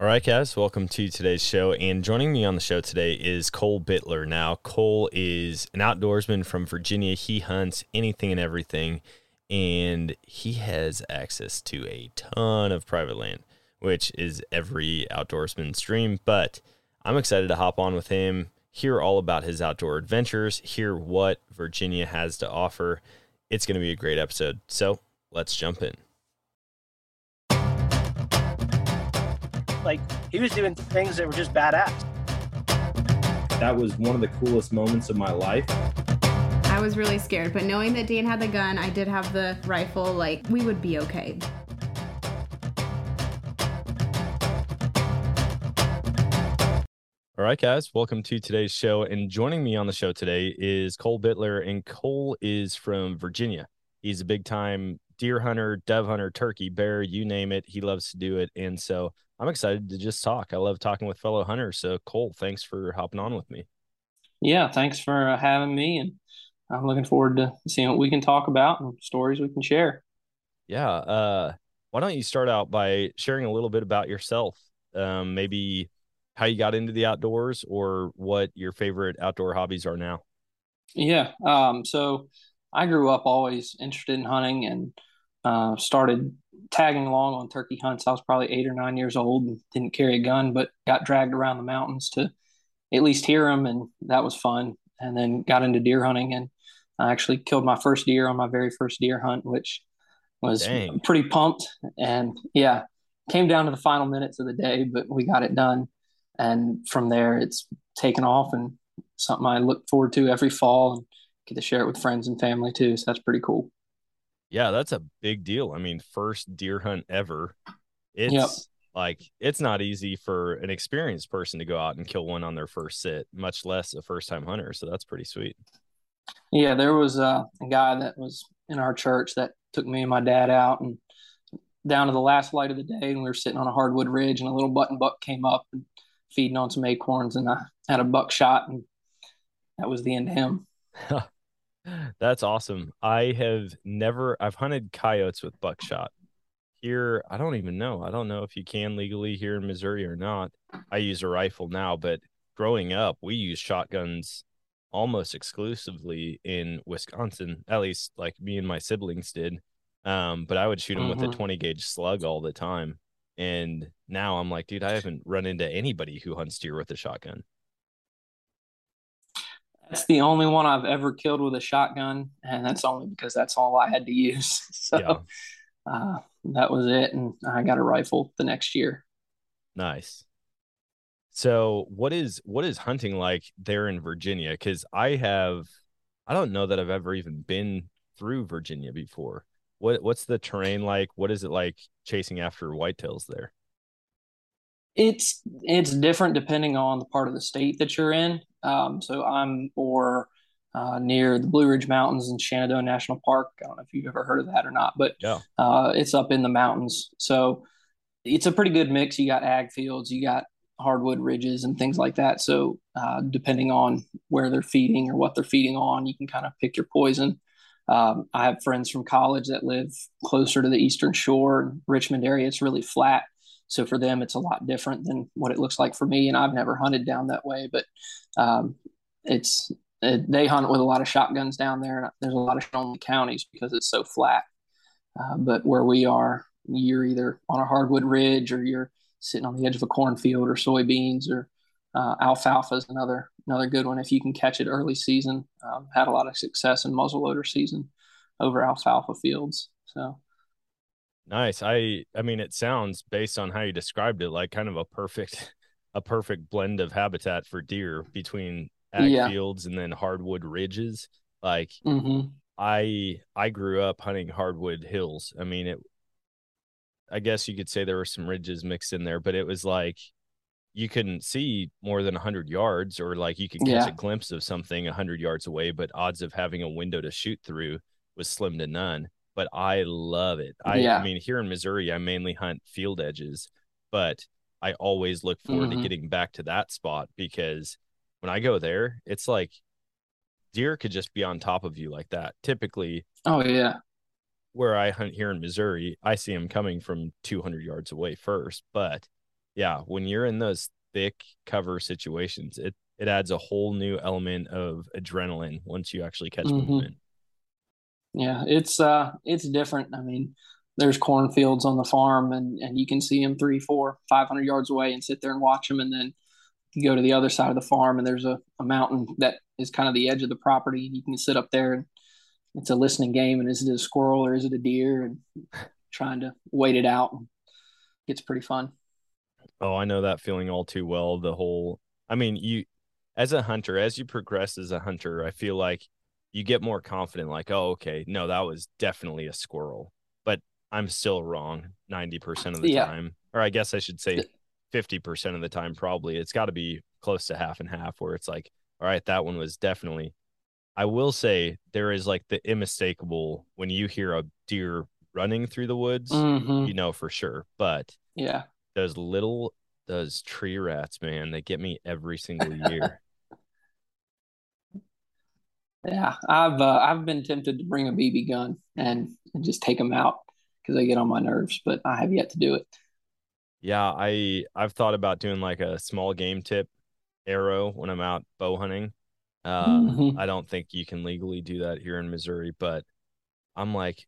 All right, guys, welcome to today's show. And joining me on the show today is Cole Bitler. Now, Cole is an outdoorsman from Virginia. He hunts anything and everything, and he has access to a ton of private land, which is every outdoorsman's dream. But I'm excited to hop on with him, hear all about his outdoor adventures, hear what Virginia has to offer. It's going to be a great episode. So let's jump in. Like he was doing things that were just badass. That was one of the coolest moments of my life. I was really scared, but knowing that Dan had the gun, I did have the rifle, like we would be okay. All right, guys, welcome to today's show. And joining me on the show today is Cole Bitler, and Cole is from Virginia. He's a big time deer hunter, dove hunter, turkey, bear, you name it. He loves to do it. And so I'm excited to just talk. I love talking with fellow hunters. So, Cole, thanks for hopping on with me. Yeah, thanks for uh, having me. And I'm looking forward to seeing what we can talk about and stories we can share. Yeah. Uh, why don't you start out by sharing a little bit about yourself? Um, maybe how you got into the outdoors or what your favorite outdoor hobbies are now. Yeah. Um, so I grew up always interested in hunting and uh, started tagging along on turkey hunts. I was probably eight or nine years old and didn't carry a gun, but got dragged around the mountains to at least hear them, and that was fun. And then got into deer hunting, and I actually killed my first deer on my very first deer hunt, which was Dang. pretty pumped. And yeah, came down to the final minutes of the day, but we got it done. And from there, it's taken off and something I look forward to every fall and get to share it with friends and family too. So that's pretty cool. Yeah, that's a big deal. I mean, first deer hunt ever. It's yep. like it's not easy for an experienced person to go out and kill one on their first sit, much less a first time hunter. So that's pretty sweet. Yeah, there was a, a guy that was in our church that took me and my dad out and down to the last light of the day, and we were sitting on a hardwood ridge, and a little button buck came up and feeding on some acorns, and I had a buck shot, and that was the end of him. That's awesome. I have never I've hunted coyotes with buckshot. Here, I don't even know. I don't know if you can legally here in Missouri or not. I use a rifle now, but growing up, we used shotguns almost exclusively in Wisconsin. At least like me and my siblings did. Um, but I would shoot them with a mm-hmm. 20 gauge slug all the time. And now I'm like, dude, I haven't run into anybody who hunts deer with a shotgun. That's the only one I've ever killed with a shotgun, and that's only because that's all I had to use. So yeah. uh, that was it, and I got a rifle the next year. Nice. So what is what is hunting like there in Virginia? Because I have, I don't know that I've ever even been through Virginia before. What what's the terrain like? What is it like chasing after whitetails there? It's it's different depending on the part of the state that you're in. Um, so I'm or uh, near the Blue Ridge Mountains in Shenandoah National Park. I don't know if you've ever heard of that or not, but yeah. uh, it's up in the mountains. So it's a pretty good mix. You got ag fields, you got hardwood ridges and things like that. So uh, depending on where they're feeding or what they're feeding on, you can kind of pick your poison. Um, I have friends from college that live closer to the Eastern Shore, Richmond area. It's really flat. So for them, it's a lot different than what it looks like for me. And I've never hunted down that way, but um, it's it, they hunt with a lot of shotguns down there. There's a lot of only counties because it's so flat. Uh, but where we are, you're either on a hardwood ridge or you're sitting on the edge of a cornfield or soybeans or uh, alfalfa is another another good one if you can catch it early season. Um, had a lot of success in muzzleloader season over alfalfa fields. So Nice. I I mean it sounds based on how you described it like kind of a perfect a perfect blend of habitat for deer between ag yeah. fields and then hardwood ridges. Like mm-hmm. I I grew up hunting hardwood hills. I mean it I guess you could say there were some ridges mixed in there, but it was like you couldn't see more than 100 yards or like you could catch Yeah. a glimpse of something 100 yards away but odds of having a window to shoot through was slim to none but i love it i, Yeah. I mean here in missouri i mainly hunt field edges but i always look forward to Mhm. getting back to that spot because when i go there it's like deer could just be on top of you like that typically Oh yeah. where I hunt here in Missouri, I see them coming from 200 yards away first. But yeah, when you're in those thick cover situations, it it adds a whole new element of adrenaline once you actually catch Mhm. movement. Yeah, it's uh it's different. I mean, there's cornfields on the farm and and you can see them three, four, five hundred yards away and sit there and watch them and then you go to the other side of the farm and there's a, a mountain that is kind of the edge of the property and you can sit up there and it's a listening game and is it a squirrel or is it a deer and trying to wait it out. It's pretty fun. Oh, I know that feeling all too well. The whole, I mean, you as a hunter, as you progress as a hunter, I feel like you get more confident, like, oh, okay, no, that was definitely a squirrel, but I'm still wrong 90% of the Yeah. time. Or I guess I should say 50% of the time, probably. It's got to be close to half and half where it's like, all right, that one was definitely. I will say there is like the unmistakable when you hear a deer running through the woods, hmm you know for sure. But Yeah. those little those tree rats, man, they get me every single year. Yeah, I've uh, I've been tempted to bring a BB gun and, and just take them out because they get on my nerves, but I have yet to do it. yeah, I I've thought about doing like a small game tip arrow when I'm out bow hunting. Uh, Mhm. I don't think you can legally do that here in Missouri, but I'm like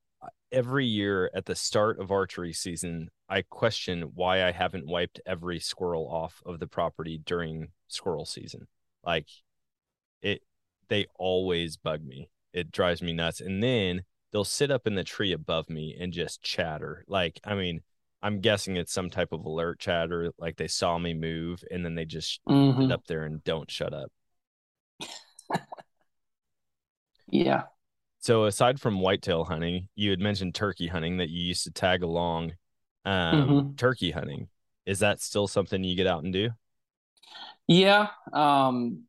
every year at the start of archery season, I question why I haven't wiped every squirrel off of the property during squirrel season. Like it they always bug me. It drives me nuts. And then they'll sit up in the tree above me and just chatter. Like, I mean, I'm guessing it's some type of alert chatter, like they saw me move and then they just Mhm. sit up there and don't shut up. Yeah. So aside from whitetail hunting, you had mentioned turkey hunting that you used to tag along. Um, Mhm. Turkey hunting is that still something you get out and do? Yeah. Um,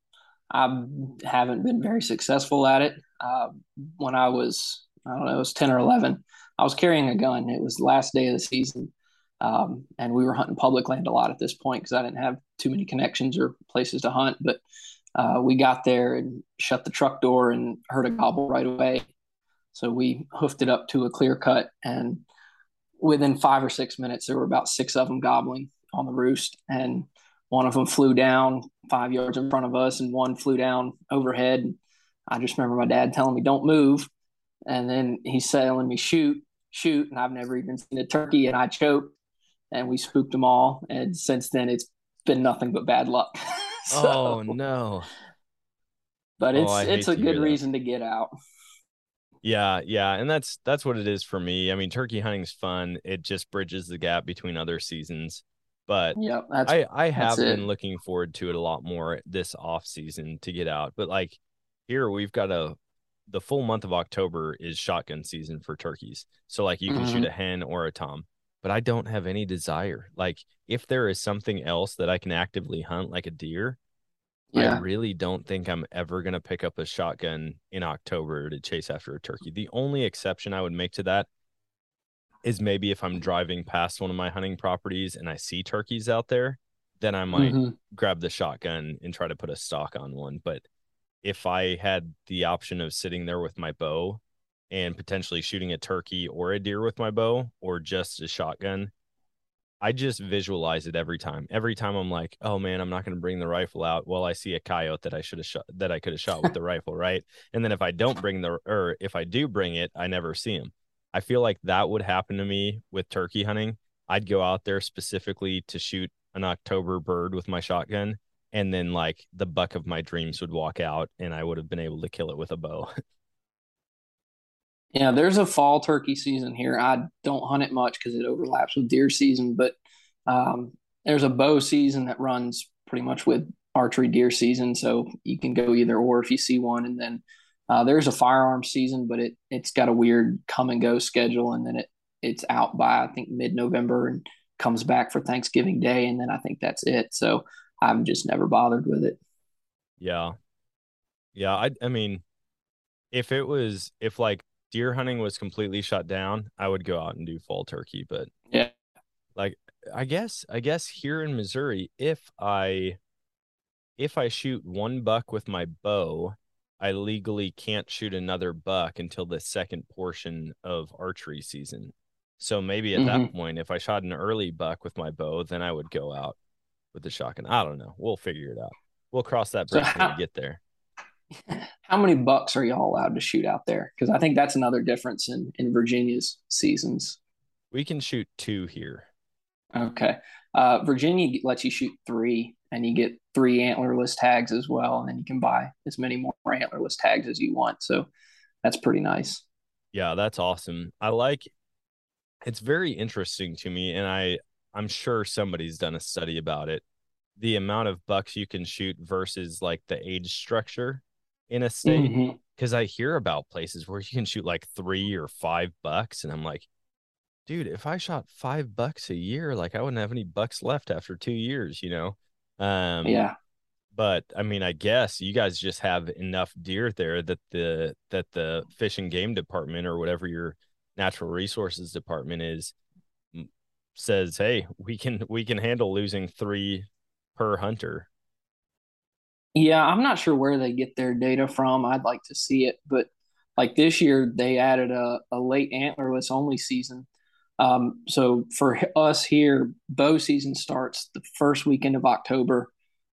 I haven't been very successful at it. Uh, when I was, I don't know, it was 10 or 11, I was carrying a gun. It was the last day of the season. Um, and we were hunting public land a lot at this point because I didn't have too many connections or places to hunt. But uh, we got there and shut the truck door and heard a gobble right away. So we hoofed it up to a clear cut. And within five or six minutes, there were about six of them gobbling on the roost. And one of them flew down five yards in front of us, and one flew down overhead. I just remember my dad telling me, "Don't move," and then he's telling me, "Shoot, shoot!" And I've never even seen a turkey, and I choked, and we spooked them all. And since then, it's been nothing but bad luck. So- oh no. but Oh, it's hate it's a good reason to get out. Yeah, yeah, and that's that's what it is for me. I mean, turkey hunting's fun. It just bridges the gap between other seasons. But I I have been looking forward to it a lot more this off season to get out. But like here we've got a the full month of October is shotgun season for turkeys. So like you can shoot Mhm. a hen or a tom. But I don't have any desire. Like if there is something else that I can actively hunt like a deer, I really don't think I'm ever going to pick up a shotgun in October to chase after a turkey. The only exception I would make to that is maybe if I'm driving past one of my hunting properties and I see turkeys out there, then I might Mhm. grab the shotgun and try to put a stock on one. But if I had the option of sitting there with my bow and potentially shooting a turkey or a deer with my bow or just a shotgun, I just visualize it every time. Every time I'm like, oh man, I'm not going to bring the rifle out. Well, I see a coyote that I should have shot that I could have shot with the rifle, right? And then if I don't bring the or if I do bring it, I never see him. I feel like that would happen to me with turkey hunting. I'd go out there specifically to shoot an October bird with my shotgun, and then like the buck of my dreams would walk out, and I would have been able to kill it with a bow. Yeah, there's a fall turkey season here. I don't hunt it much because it overlaps with deer season, but um, there's a bow season that runs pretty much with archery deer season. So you can go either or if you see one. And then uh, there's a firearm season, but it it's got a weird come and go schedule, and then it it's out by I think mid November, and comes back for Thanksgiving Day, and then I think that's it. So I've just never bothered with it. Yeah. Yeah. I I mean, if it was if like deer hunting was completely shut down, I would go out and do fall turkey. But yeah, like I guess I guess here in Missouri, if I if I shoot one buck with my bow, I legally can't shoot another buck until the second portion of archery season. So maybe at Mhm. that point, if I shot an early buck with my bow, then I would go out with the shotgun. I don't know. We'll figure it out. We'll cross that So bridge when we get there. How many bucks are y'all allowed to shoot out there? Because I think that's another difference in in Virginia's seasons. We can shoot two here. Okay. Uh, Virginia lets you shoot three, and you get three antlerless tags as well, and then you can buy as many more antlerless tags as you want. So that's pretty nice. Yeah, that's awesome. I like it's very interesting to me and I I'm sure somebody's done a study about it. The amount of bucks you can shoot versus like the age structure in a state mm-hmm. because I hear about places where you can shoot like 3 or 5 bucks and I'm like dude, if I shot 5 bucks a year, like I wouldn't have any bucks left after 2 years, you know. Um Yeah. but I mean, I guess you guys just have enough deer there that the that the fish and game department or whatever your natural resources department is says, "Hey, we can we can handle losing 3 per hunter." Yeah, I'm not sure where they get their data from. I'd like to see it, but like this year they added a, a late antlerless only season. Um, so for us here, bow season starts the first weekend of October,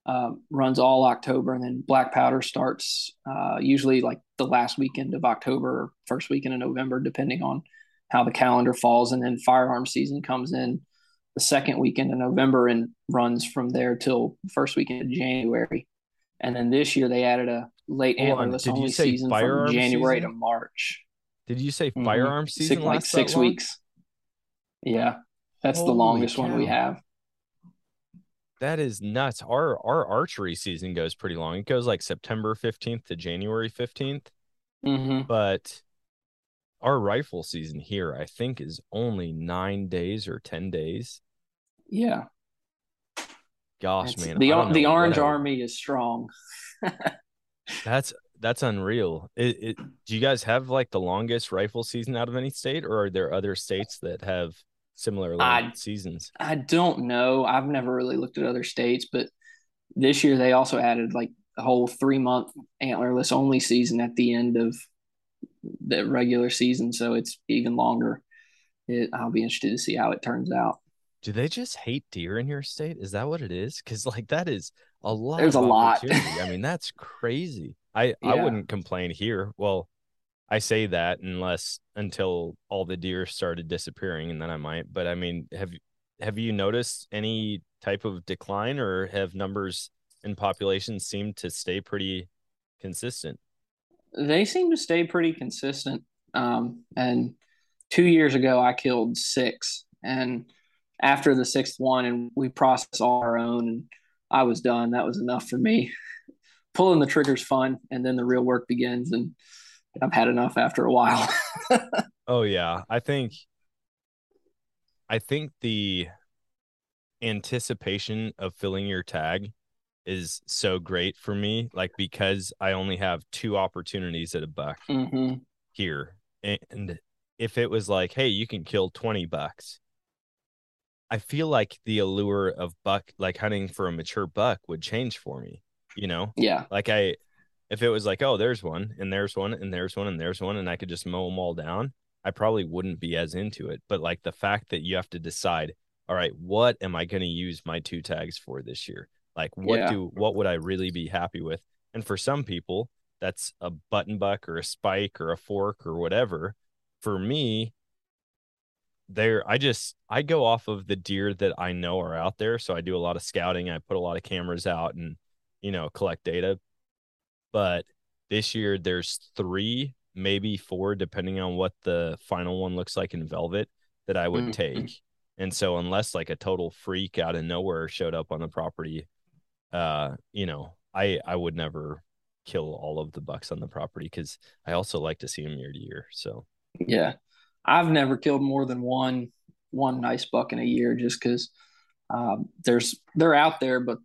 um, runs all October, and then black powder starts uh, usually like the last weekend of October or first weekend of November, depending on how the calendar falls. And then firearm season comes in the second weekend of November and runs from there till first weekend of January. And then this year they added a late antlerless only season from January season? to March. Did you say Mhm. firearm Six, season like six that long? weeks. Yeah, that's the Holy longest one we have. That is nuts. Our our archery season goes pretty long. It goes like September 15th to January 15th, hmm but our rifle season here I think is only 9 days or 10 days. Yeah, Gosh, It's- man. the the Orange I Army is strong. That's that's unreal. It, it, do you guys have like the longest rifle season out of any state, or are there other states that have similar I- seasons? I don't know. I've never really looked at other states, but this year they also added like a whole three month antlerless only season at the end of the regular season, so it's even longer. It, I'll be interested to see how it turns out. Do they just hate deer in your state? Is that what it is? Because like that is a lot. There's a lot. I mean, that's crazy. I I wouldn't complain here. Well, I say that unless until all the deer started disappearing, and then I might. But I mean, have have you noticed any type of decline, or have numbers and population seemed to stay pretty consistent? They seem to stay pretty consistent. Um, and two years ago, I killed six, and after the sixth one, and we processed all our own, and I was done. That was enough for me. Pulling the trigger's fun, and then the real work begins, and I've had enough after a while. Oh yeah, I think I think the anticipation of filling your tag is so great for me like because I only have two opportunities at a buck hmm here. And if it was like hey you can kill 20 bucks I feel like the allure of buck like hunting for a mature buck would change for me you know? Yeah, like I, if it was like, oh, there's one and there's one and there's one and there's one, and I could just mow them all down, I probably wouldn't be as into it. But like the fact that you have to decide, all right, what am I going to use my two tags for this year? Like, what Yeah. do what would I really be happy with? And for some people, that's a button buck or a spike or a fork or whatever. For me, there I just I go off of the deer that I know are out there. So I do a lot of scouting. I put a lot of cameras out and you know collect data. But this year there's three, maybe four, depending on what the final one looks like in velvet that I would Mhm. take. And so unless like a total freak out of nowhere showed up on the property, uh, you know, I I would never kill all of the bucks on the property because I also like to see them year to year. So yeah. I've never killed more than one one nice buck in a year just because um, there's they're out there, but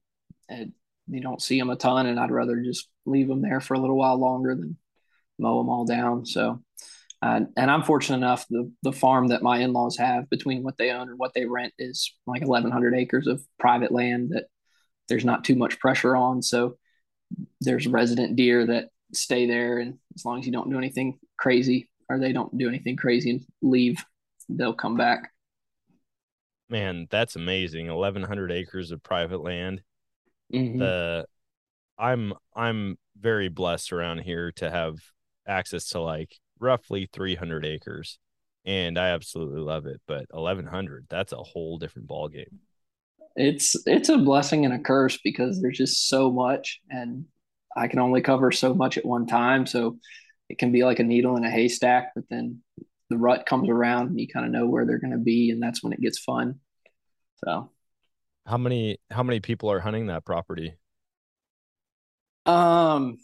it, you don't see them a ton, and I'd rather just leave them there for a little while longer than mow them all down. So, uh, and I'm fortunate enough the the farm that my in laws have between what they own and what they rent is like 1,100 acres of private land that there's not too much pressure on. So there's resident deer that stay there, and as long as you don't do anything crazy or they don't do anything crazy and leave, they'll come back. Man, that's amazing. 1,100 acres of private land. Mhm. the I'm I'm very blessed around here to have access to like roughly 300 acres and I absolutely love it but 1100 that's a whole different ball game it's it's a blessing and a curse because there's just so much and I can only cover so much at one time so it can be like a needle in a haystack but then the rut comes around and you kind of know where they're going to be and that's when it gets fun. So. How many how many people are hunting that property um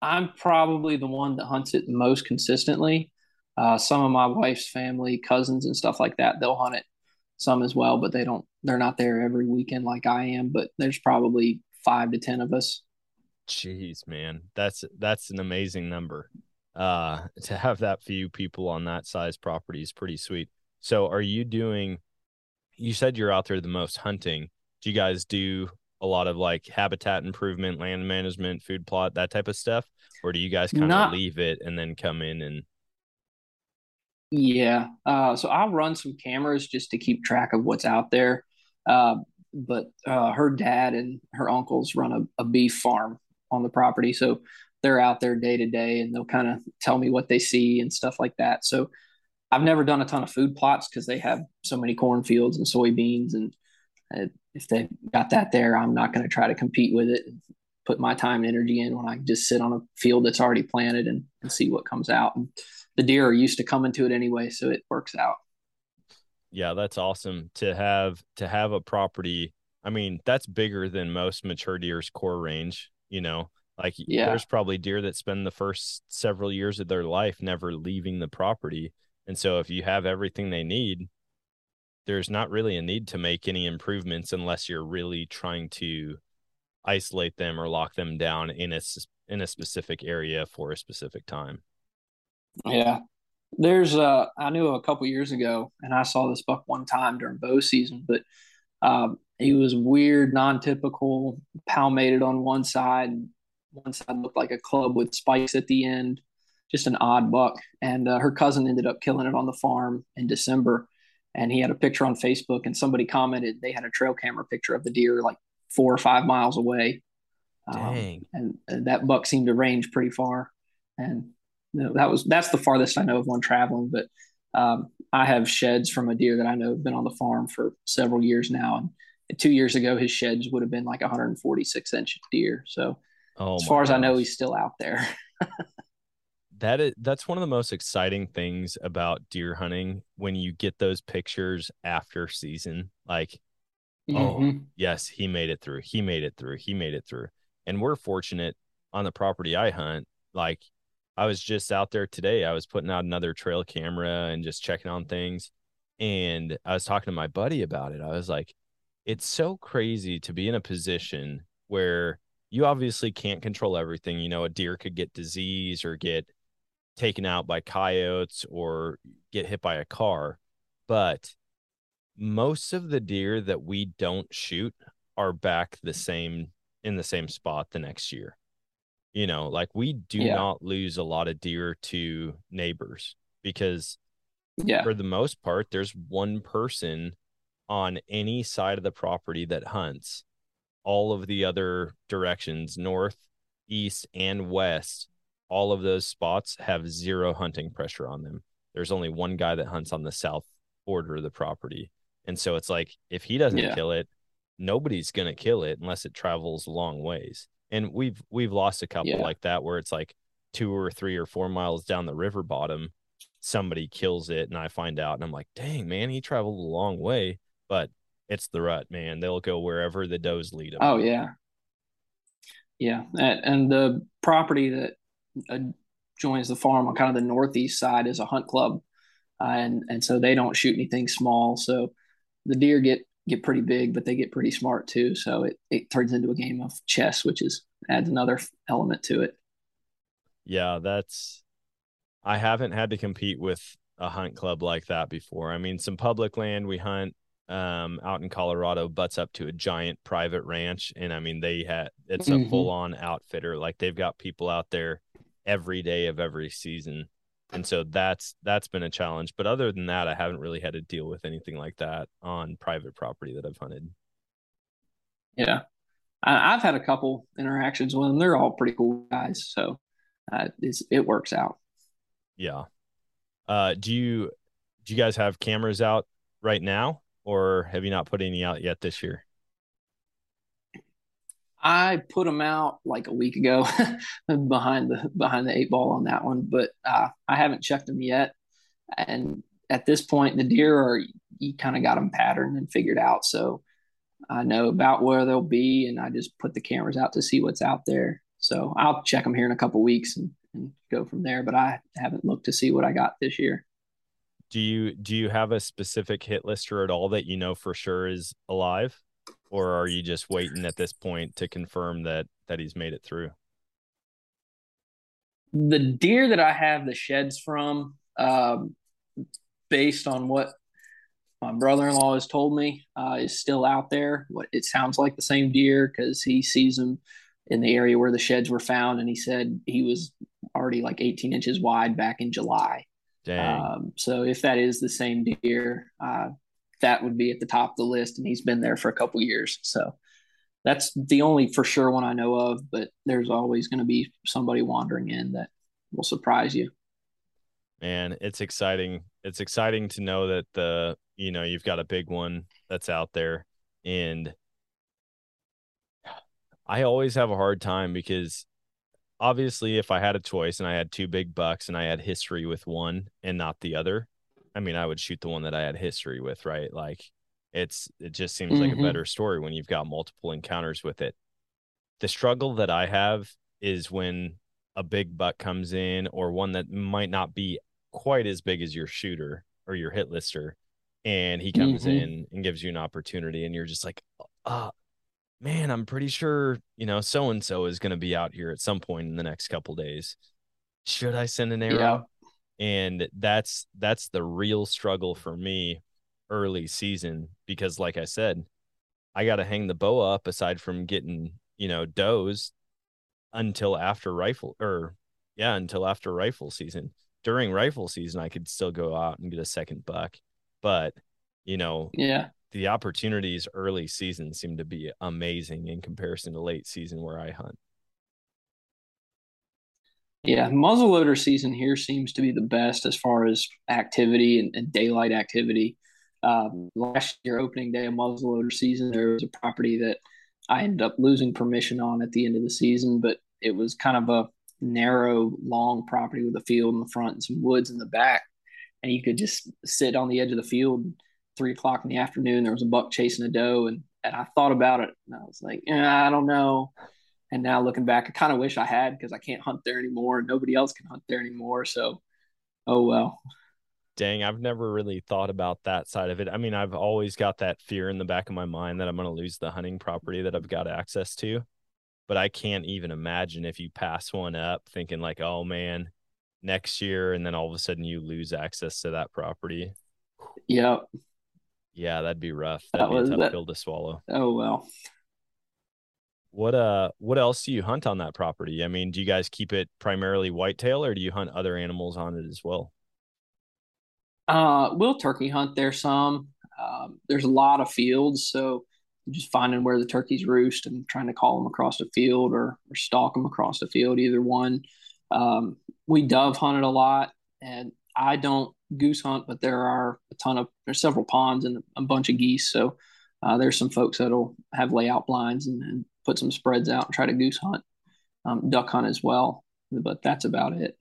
I'm probably the one that hunts it most consistently. Uh some of my wife's family cousins and stuff like that they'll hunt it some as well but they don't they're not there every weekend like I am but there's probably 5 to 10 of us. Jeez man. That's that's an amazing number. Uh to have that few people on that size property is pretty sweet. So are you doing you said you're out there the most hunting. Do you guys do a lot of like habitat improvement land management food plot that type of stuff or do you guys kind of Not- leave it and then come in and Yeah. Uh, so I'll run some cameras just to keep track of what's out there. Uh, but uh, her dad and her uncles run a, a beef farm on the property. So they're out there day to day and they'll kind of tell me what they see and stuff like that. So I've never done a ton of food plots because they have so many cornfields and soybeans. And uh, if they've got that there, I'm not going to try to compete with it and put my time and energy in when I just sit on a field that's already planted and, and see what comes out. And the deer are used to coming to it anyway, so it works out. yeah that's awesome to have to have a property i mean that's bigger than most mature deer's core range you know like Yeah. there's probably deer that spend the first several years of their life never leaving the property and so if you have everything they need there's not really a need to make any improvements unless you're really trying to isolate them or lock them down in a in a specific area for a specific time Yeah. There's uh I knew a couple years ago and I saw this buck one time during bow season, but um he was weird, non-typical, palmated on one side, one side looked like a club with spikes at the end, just an odd buck. And uh, her cousin ended up killing it on the farm in December. And he had a picture on Facebook, and somebody commented they had a trail camera picture of the deer like four or five miles away. Um, Dang. and, and that buck seemed to range pretty far. And you know, that was that's the farthest I know of one traveling. But um, I have sheds from a deer that I know have been on the farm for several years now. And two years ago, his sheds would have been like 146 inch deer. So oh as far as I know, he's still out there. that is that's one of the most exciting things about deer hunting when you get those pictures after season like oh Mhm. yes he made it through he made it through he made it through. And we're fortunate on the property i hunt like i was just out there today i was putting out another trail camera and just checking on things. And i was talking to my buddy about it. I was like it's so crazy to be in a position where you obviously can't control everything. You know a deer could get disease or get taken out by coyotes or get hit by a car. But most of the deer that we don't shoot are back the same in the same spot the next year. You know, like we do Yeah. not lose a lot of deer to neighbors because Yeah. for the most part, there's one person on any side of the property that hunts. All of the other directions, north, east, and west, all of those spots have zero hunting pressure on them. There's only one guy that hunts on the south border of the property. And so it's like if he doesn't Yeah. kill it, nobody's gonna kill it unless it travels long ways. And we've we've lost a couple Yeah. like that where it's like two or three or four miles down the river bottom, somebody kills it and I find out and I'm like, dang man, he traveled a long way, but it's the rut, man. They'll go wherever the does lead them. Oh yeah, yeah, and, and the property that uh, joins the farm on kind of the northeast side is a hunt club. and and so they don't shoot anything small. So the deer get get pretty big, but they get pretty smart too. So it it turns into a game of chess, which is adds another element to it. Yeah, that's I haven't had to compete with a hunt club like that before. I mean, some public land we hunt um, out in Colorado butts up to a giant private ranch, and I mean they had it's a mm-hmm. full on outfitter. Like they've got people out there every day of every season, and so that's that's been a challenge. But other than that, I haven't really had to deal with anything like that on private property that I've hunted. Yeah, I've had a couple interactions with them. They're all pretty cool guys, so uh, it works out. Yeah. Uh, do you do you guys have cameras out right now, or have you not put any out yet this year? I put them out like a week ago behind the behind the eight ball on that one, but uh, I haven't checked them yet. And at this point, the deer are you kind of got them patterned and figured out, so I know about where they'll be, and I just put the cameras out to see what's out there. So I'll check them here in a couple weeks and, and go from there. But I haven't looked to see what I got this year. Do you do you have a specific hit lister at all that you know for sure is alive, or are you just waiting at this point to confirm that that he's made it through? The deer that I have the sheds from, um, based on what my brother-in-law has told me uh, is still out there. What it sounds like the same deer because he sees them in the area where the sheds were found, and he said he was already like 18 inches wide back in July. Um, so if that is the same deer, uh, that would be at the top of the list, and he's been there for a couple years. So that's the only for sure one I know of. But there's always going to be somebody wandering in that will surprise you. Man, it's exciting. It's exciting to know that the you know you've got a big one that's out there, and I always have a hard time because obviously if I had a choice and I had two big bucks and I had history with one and not the other, I mean I would shoot the one that I had history with, right? Like it's it just seems mm-hmm. like a mm-hmm. better story when you've got multiple encounters with it. The struggle that I have is when a big buck comes in or one that might not be quite as big as your shooter or your hit lister and he comes mm-hmm. in and gives you an opportunity and you're just like uh man, I'm pretty sure, you know, so and so is going to be out here at some point in the next couple days. Should I send an arrow? And that's that's the real struggle for me early season because like I said, I got to hang the bow up aside from getting, you know, does until after rifle or yeah, until after rifle season. During rifle season I could still go out and get a second buck. But, you know, yeah the opportunities early season seem to be amazing in comparison to late season where I hunt. Yeah, muzzleloader season here seems to be the best as far as activity and, and daylight activity. Um, last year, opening day of muzzleloader season, there was a property that I ended up losing permission on at the end of the season, but it was kind of a narrow, long property with a field in the front and some woods in the back. And you could just sit on the edge of the field three o'clock in the afternoon. There was a buck chasing a doe, and and I thought about it, and I was like, I don't know. And now looking back, I kind of wish I had because I can't hunt there anymore, and nobody else can hunt there anymore. So, oh well. Dang, I've never really thought about that side of it. I mean, I've always got that fear in the back of my mind that I'm going to lose the hunting property that I've got access to. But I can't even imagine if you pass one up thinking like, oh man, next year, and then all of a sudden you lose access to that property. Yep. Yeah, that'd be rough. That'd that be was, a tough that, pill to swallow. Oh well. What uh what else do you hunt on that property? I mean, do you guys keep it primarily whitetail or do you hunt other animals on it as well? Uh we'll turkey hunt there some. Um, there's a lot of fields, so just finding where the turkeys roost and trying to call them across the field or, or stalk them across the field, either one. Um, we dove hunted a lot, and I don't goose hunt, but there are a ton of there's several ponds and a bunch of geese. So uh, there's some folks that'll have layout blinds and, and, put some spreads out and try to goose hunt, um, duck hunt as well. But that's about it.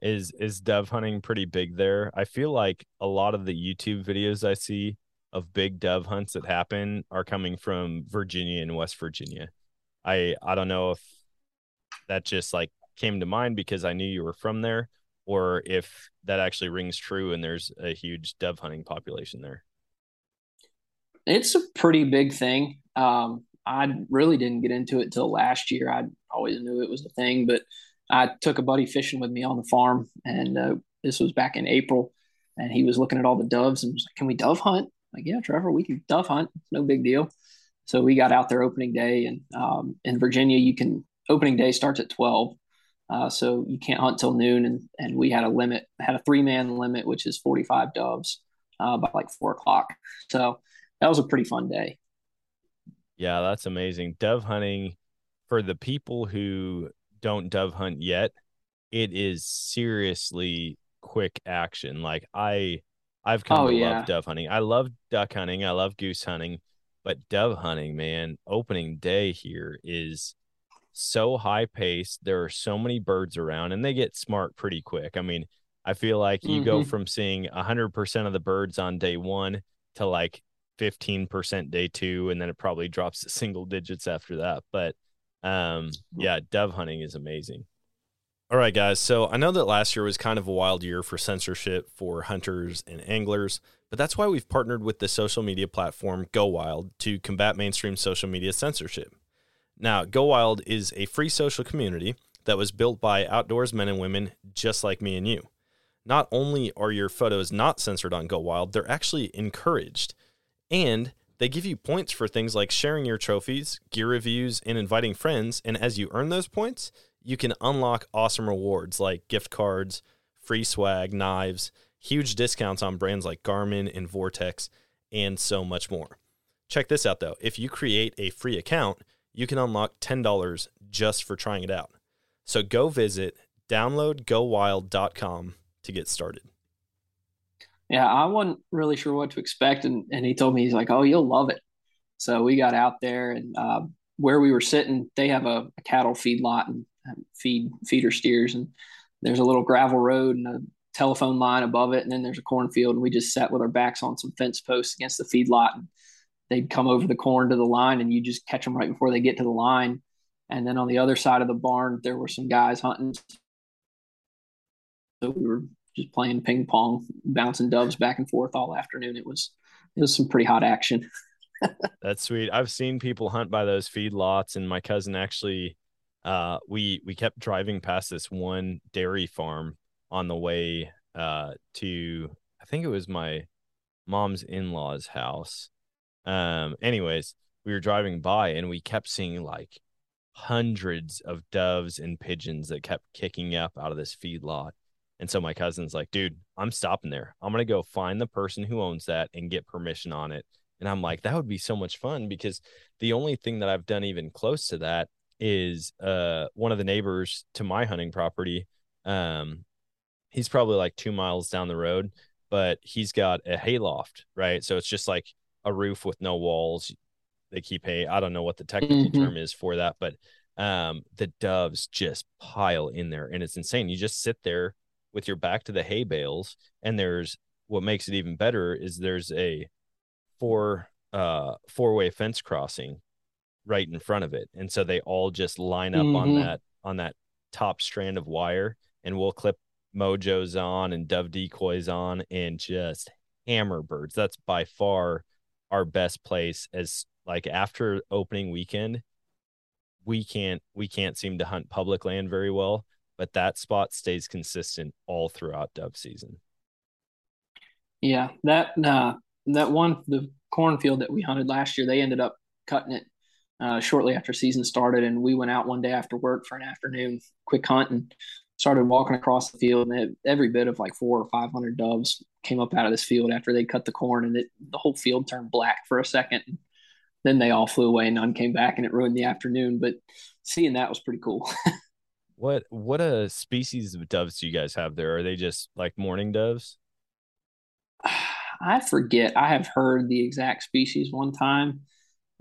Is is dove hunting pretty big there? I feel like a lot of the YouTube videos I see of big dove hunts that happen are coming from Virginia and West Virginia. I I don't know if that just like came to mind because I knew you were from there, or if that actually rings true and there's a huge dove hunting population there. It's a pretty big thing. Um, I really didn't get into it till last year. I always knew it was a thing, but I took a buddy fishing with me on the farm, and uh, this was back in April, and he was looking at all the doves and was like, "Can we dove hunt?" I'm like, yeah, Trevor, we can dove hunt. It's no big deal. So we got out there opening day, and um, in Virginia, you can opening day starts at twelve, uh, so you can't hunt till noon, and and we had a limit, had a three man limit, which is forty five doves uh, by like four o'clock. So that was a pretty fun day. Yeah, that's amazing. Dove hunting for the people who don't dove hunt yet, it is seriously quick action. Like I I've come Oh, to yeah. love dove hunting. I love duck hunting, I love goose hunting, but dove hunting, man, opening day here is so high paced. There are so many birds around and they get smart pretty quick. I mean, I feel like you go Mhm. from seeing 100% of the birds on day 1 to like 15% day 2 and then it probably drops to single digits after that. But um yeah, dove hunting is amazing. All right, guys. So I know that last year was kind of a wild year for censorship for hunters and anglers, but that's why we've partnered with the social media platform Go Wild to combat mainstream social media censorship. Now, Go Wild is a free social community that was built by outdoors men and women just like me and you. Not only are your photos not censored on Go Wild, they're actually encouraged. And they give you points for things like sharing your trophies, gear reviews, and inviting friends. And as you earn those points, you can unlock awesome rewards like gift cards, free swag, knives, huge discounts on brands like Garmin and Vortex, and so much more. Check this out though. If you create a free account, you can unlock $10 just for trying it out. So go visit downloadgowild.com to get started. Yeah, I wasn't really sure what to expect, and and he told me he's like, "Oh, you'll love it." So we got out there, and uh, where we were sitting, they have a, a cattle feed lot and feed feeder steers, and there's a little gravel road and a telephone line above it, and then there's a cornfield, and we just sat with our backs on some fence posts against the feed lot, and they'd come over the corn to the line, and you just catch them right before they get to the line, and then on the other side of the barn, there were some guys hunting. So we were just playing ping pong, bouncing doves back and forth all afternoon. It was it was some pretty hot action. That's sweet. I've seen people hunt by those feed lots, and my cousin actually, uh, we we kept driving past this one dairy farm on the way uh to I think it was my mom's in-laws house. Um, anyways, we were driving by and we kept seeing like hundreds of doves and pigeons that kept kicking up out of this feed lot. And so my cousin's like, dude, I'm stopping there. I'm gonna go find the person who owns that and get permission on it. And I'm like, that would be so much fun because the only thing that I've done even close to that is uh one of the neighbors to my hunting property. Um, he's probably like two miles down the road, but he's got a hayloft, right? So it's just like a roof with no walls. They keep hay. I don't know what the technical Mhm. term is for that, but um the doves just pile in there and it's insane. You just sit there with your back to the hay bales and there's what makes it even better is there's a four uh four way fence crossing right in front of it. And so they all just line up on Mhm. that on that top strand of wire and we'll clip mojos on and dove decoys on and just hammer birds. That's by far our best place as like after opening weekend we can't we can't seem to hunt public land very well but that spot stays consistent all throughout dove season Yeah, that uh, that one the cornfield that we hunted last year, they ended up cutting it uh, shortly after season started, and we went out one day after work for an afternoon quick hunt and started walking across the field, and it, every bit of like four or five hundred doves came up out of this field after they cut the corn, and it, the whole field turned black for a second. Then they all flew away, and none came back, and it ruined the afternoon. But seeing that was pretty cool. what what a species of doves do you guys have there are they just like mourning doves I forget. I have heard the exact species one time.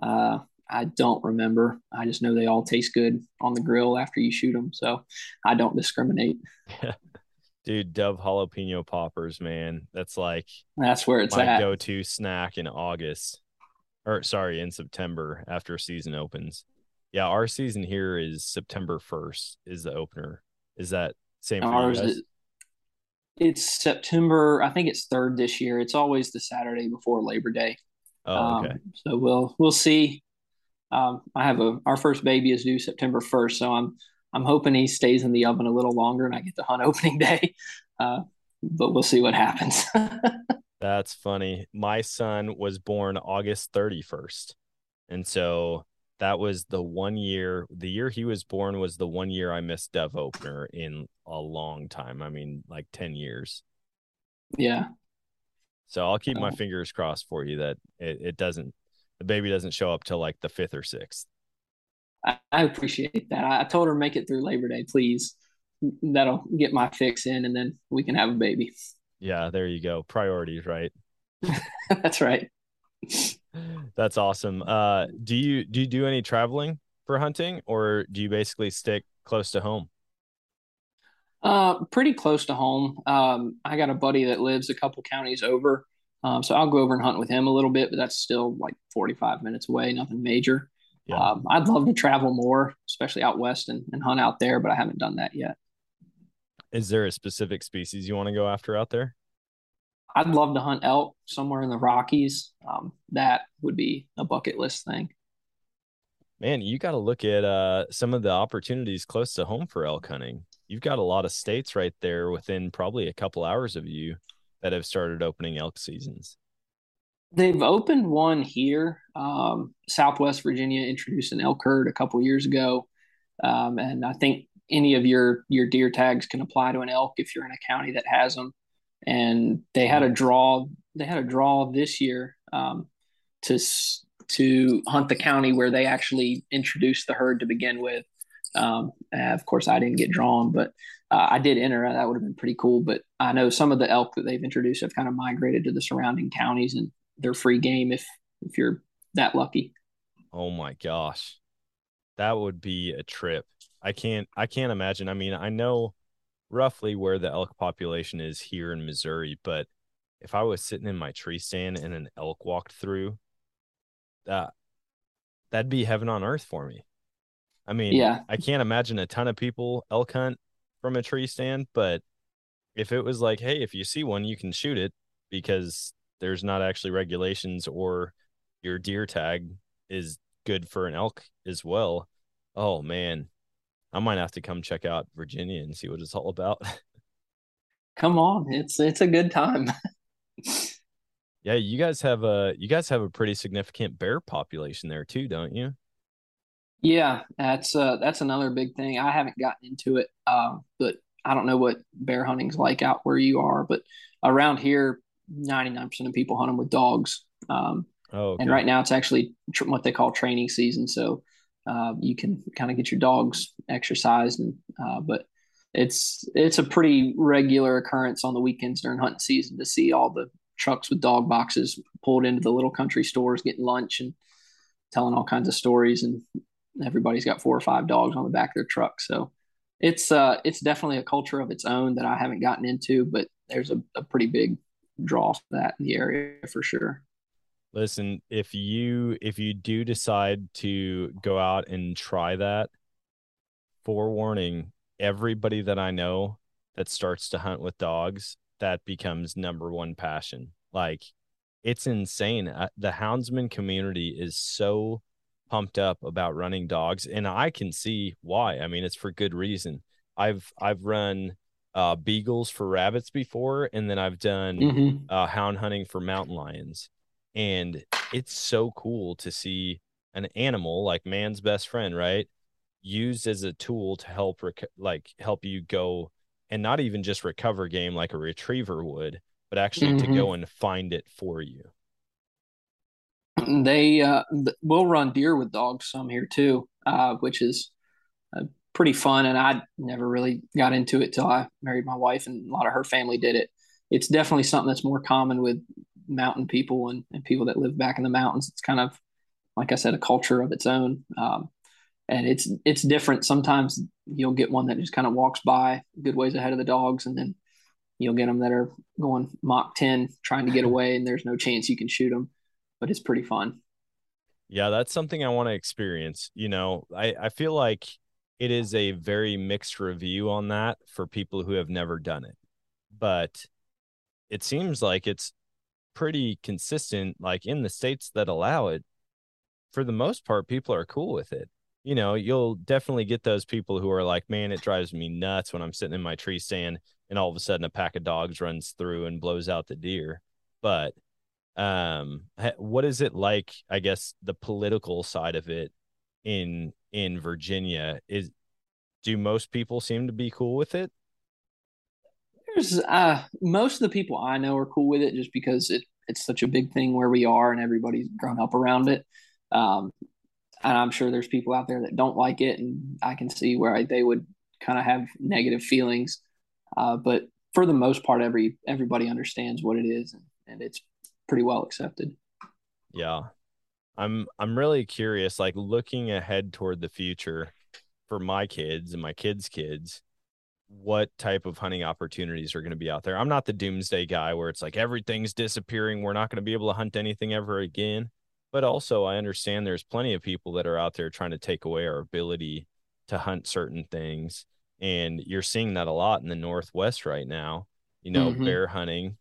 Uh, I don't remember. I just know they all taste good on the grill after you shoot them. So I don't discriminate. dude dove jalapeno poppers man that's like That's where it's my at. go-to snack in august or sorry in september after season opens yeah our season here is september 1st is the opener is that same Ours is It's September. I think it's third this year. It's always the Saturday before Labor Day. Oh, okay. Um, so we'll we'll see. Um, I have a our first baby is due September first, so I'm I'm hoping he stays in the oven a little longer and I get to hunt opening day. Uh, but we'll see what happens. That's funny. My son was born August 31st. And so that was the one year, the year he was born was the one year I missed dove opener in a long time. I mean, like 10 years. yeah, So I'll keep my Oh. fingers crossed for you that it, it doesn't, the baby doesn't show up till like the fifth or sixth. I, I appreciate that. I, I told her make it through Labor Day, please. That'll get my fix in, and then we can have a baby. Yeah, there you go. Priorities, right? That's right. That's awesome. Uh, do you do you do any traveling for hunting, or do you basically stick close to home? Uh, pretty close to home. Um, I got a buddy that lives a couple counties over, um, so I'll go over and hunt with him a little bit, but that's still like 45 minutes away, nothing major. Yeah. Um, I'd love to travel more, especially out west and, and hunt out there, but I haven't done that yet. Is there a specific species you want to go after out there? I'd love to hunt elk somewhere in the Rockies. Um, that would be a bucket list thing. Man, you got to look at uh, some of the opportunities close to home for elk hunting. You've got a lot of states right there within probably a couple hours of you that have started opening elk seasons. They've opened one here. Um, Southwest Virginia introduced an elk herd a couple years ago, um, and I think any of your your deer tags can apply to an elk if you're in a county that has them. And they had a draw. They had a draw this year um, to to hunt the county where they actually introduced the herd to begin with. Um, of course, I didn't get drawn, but uh, I did enter. That would have been pretty cool. But I know some of the elk that they've introduced have kind of migrated to the surrounding counties, and they're free game if if you're that lucky. Oh my gosh. That would be a trip. I can't I can't imagine. I mean, I know roughly where the elk population is here in Missouri, but if I was sitting in my tree stand and an elk walked through, that that'd be heaven on earth for me. I mean, Yeah. I can't imagine a ton of people elk hunt from a tree stand, but if it was like, hey, if you see one, you can shoot it because there's not actually regulations or your deer tag is good for an elk as well. Oh man, I might have to come check out Virginia and see what it's all about. Come on, it's it's a good time. yeah, you guys have a you guys have a pretty significant bear population there too, don't you? Yeah, that's uh that's another big thing. I haven't gotten into it, um, but I don't know what bear hunting's like out where you are, but around here, ninety nine percent of people hunt them with dogs. Um, Oh, and right now it's actually tr- what they call training season, so uh, you can kind of get your dogs exercised, and uh, but it's it's a pretty regular occurrence on the weekends during hunting season to see all the trucks with dog boxes pulled into the little country stores getting lunch and telling all kinds of stories and everybody's got four or five dogs on the back of their truck. So it's uh it's definitely a culture of its own that i haven't gotten into but there's a, a pretty big draw for that in the area for sure Listen, if you if you do decide to go out and try that, forewarning, everybody that I know that starts to hunt with dogs, that becomes number one passion. Like it's insane. The houndsman community is so pumped up about running dogs and I can see why. I mean, it's for good reason. I've I've run uh beagles for rabbits before and then I've done mm-hmm. uh, hound hunting for mountain lions. And it's so cool to see an animal like man's best friend, right? Used as a tool to help, rec- like, help you go and not even just recover game like a retriever would, but actually to Mhm. go and find it for you. They uh, will run deer with dogs some here too, uh, which is uh, pretty fun. And I never really got into it till I married my wife, and a lot of her family did it. It's definitely something that's more common with mountain people and, and people that live back in the mountains. It's kind of, like I said, a culture of its own. Um, and it's it's different. Sometimes you'll get one that just kind of walks by good ways ahead of the dogs, and then you'll get them that are going Mach 10 trying to get away, and there's no chance you can shoot them. But it's pretty fun. Yeah, that's something I want to experience. You know, I, I feel like it is a very mixed review on that for people who have never done it. but it seems like it's pretty consistent like in the states that allow it for the most part people are cool with it. You know you'll definitely get those people who are like man it drives me nuts when i'm sitting in my tree stand and all of a sudden a pack of dogs runs through and blows out the deer. But um what is it like i guess the political side of it in in virginia? Is do most people seem to be cool with it there's uh most of the people i know are cool with it just because it it's such a big thing where we are and everybody's grown up around it um and i'm sure there's people out there that don't like it and i can see where they would kind of have negative feelings uh, but for the most part every everybody understands what it is and, and it's pretty well accepted. Yeah. I'm I'm really curious like looking ahead toward the future for my kids and my kids' kids what type of hunting opportunities are going to be out there. I'm not the doomsday guy where it's like everything's disappearing, we're not going to be able to hunt anything ever again. But also I understand there's plenty of people that are out there trying to take away our ability to hunt certain things. And you're seeing that a lot in the northwest right now. You know, mm-hmm. bear hunting.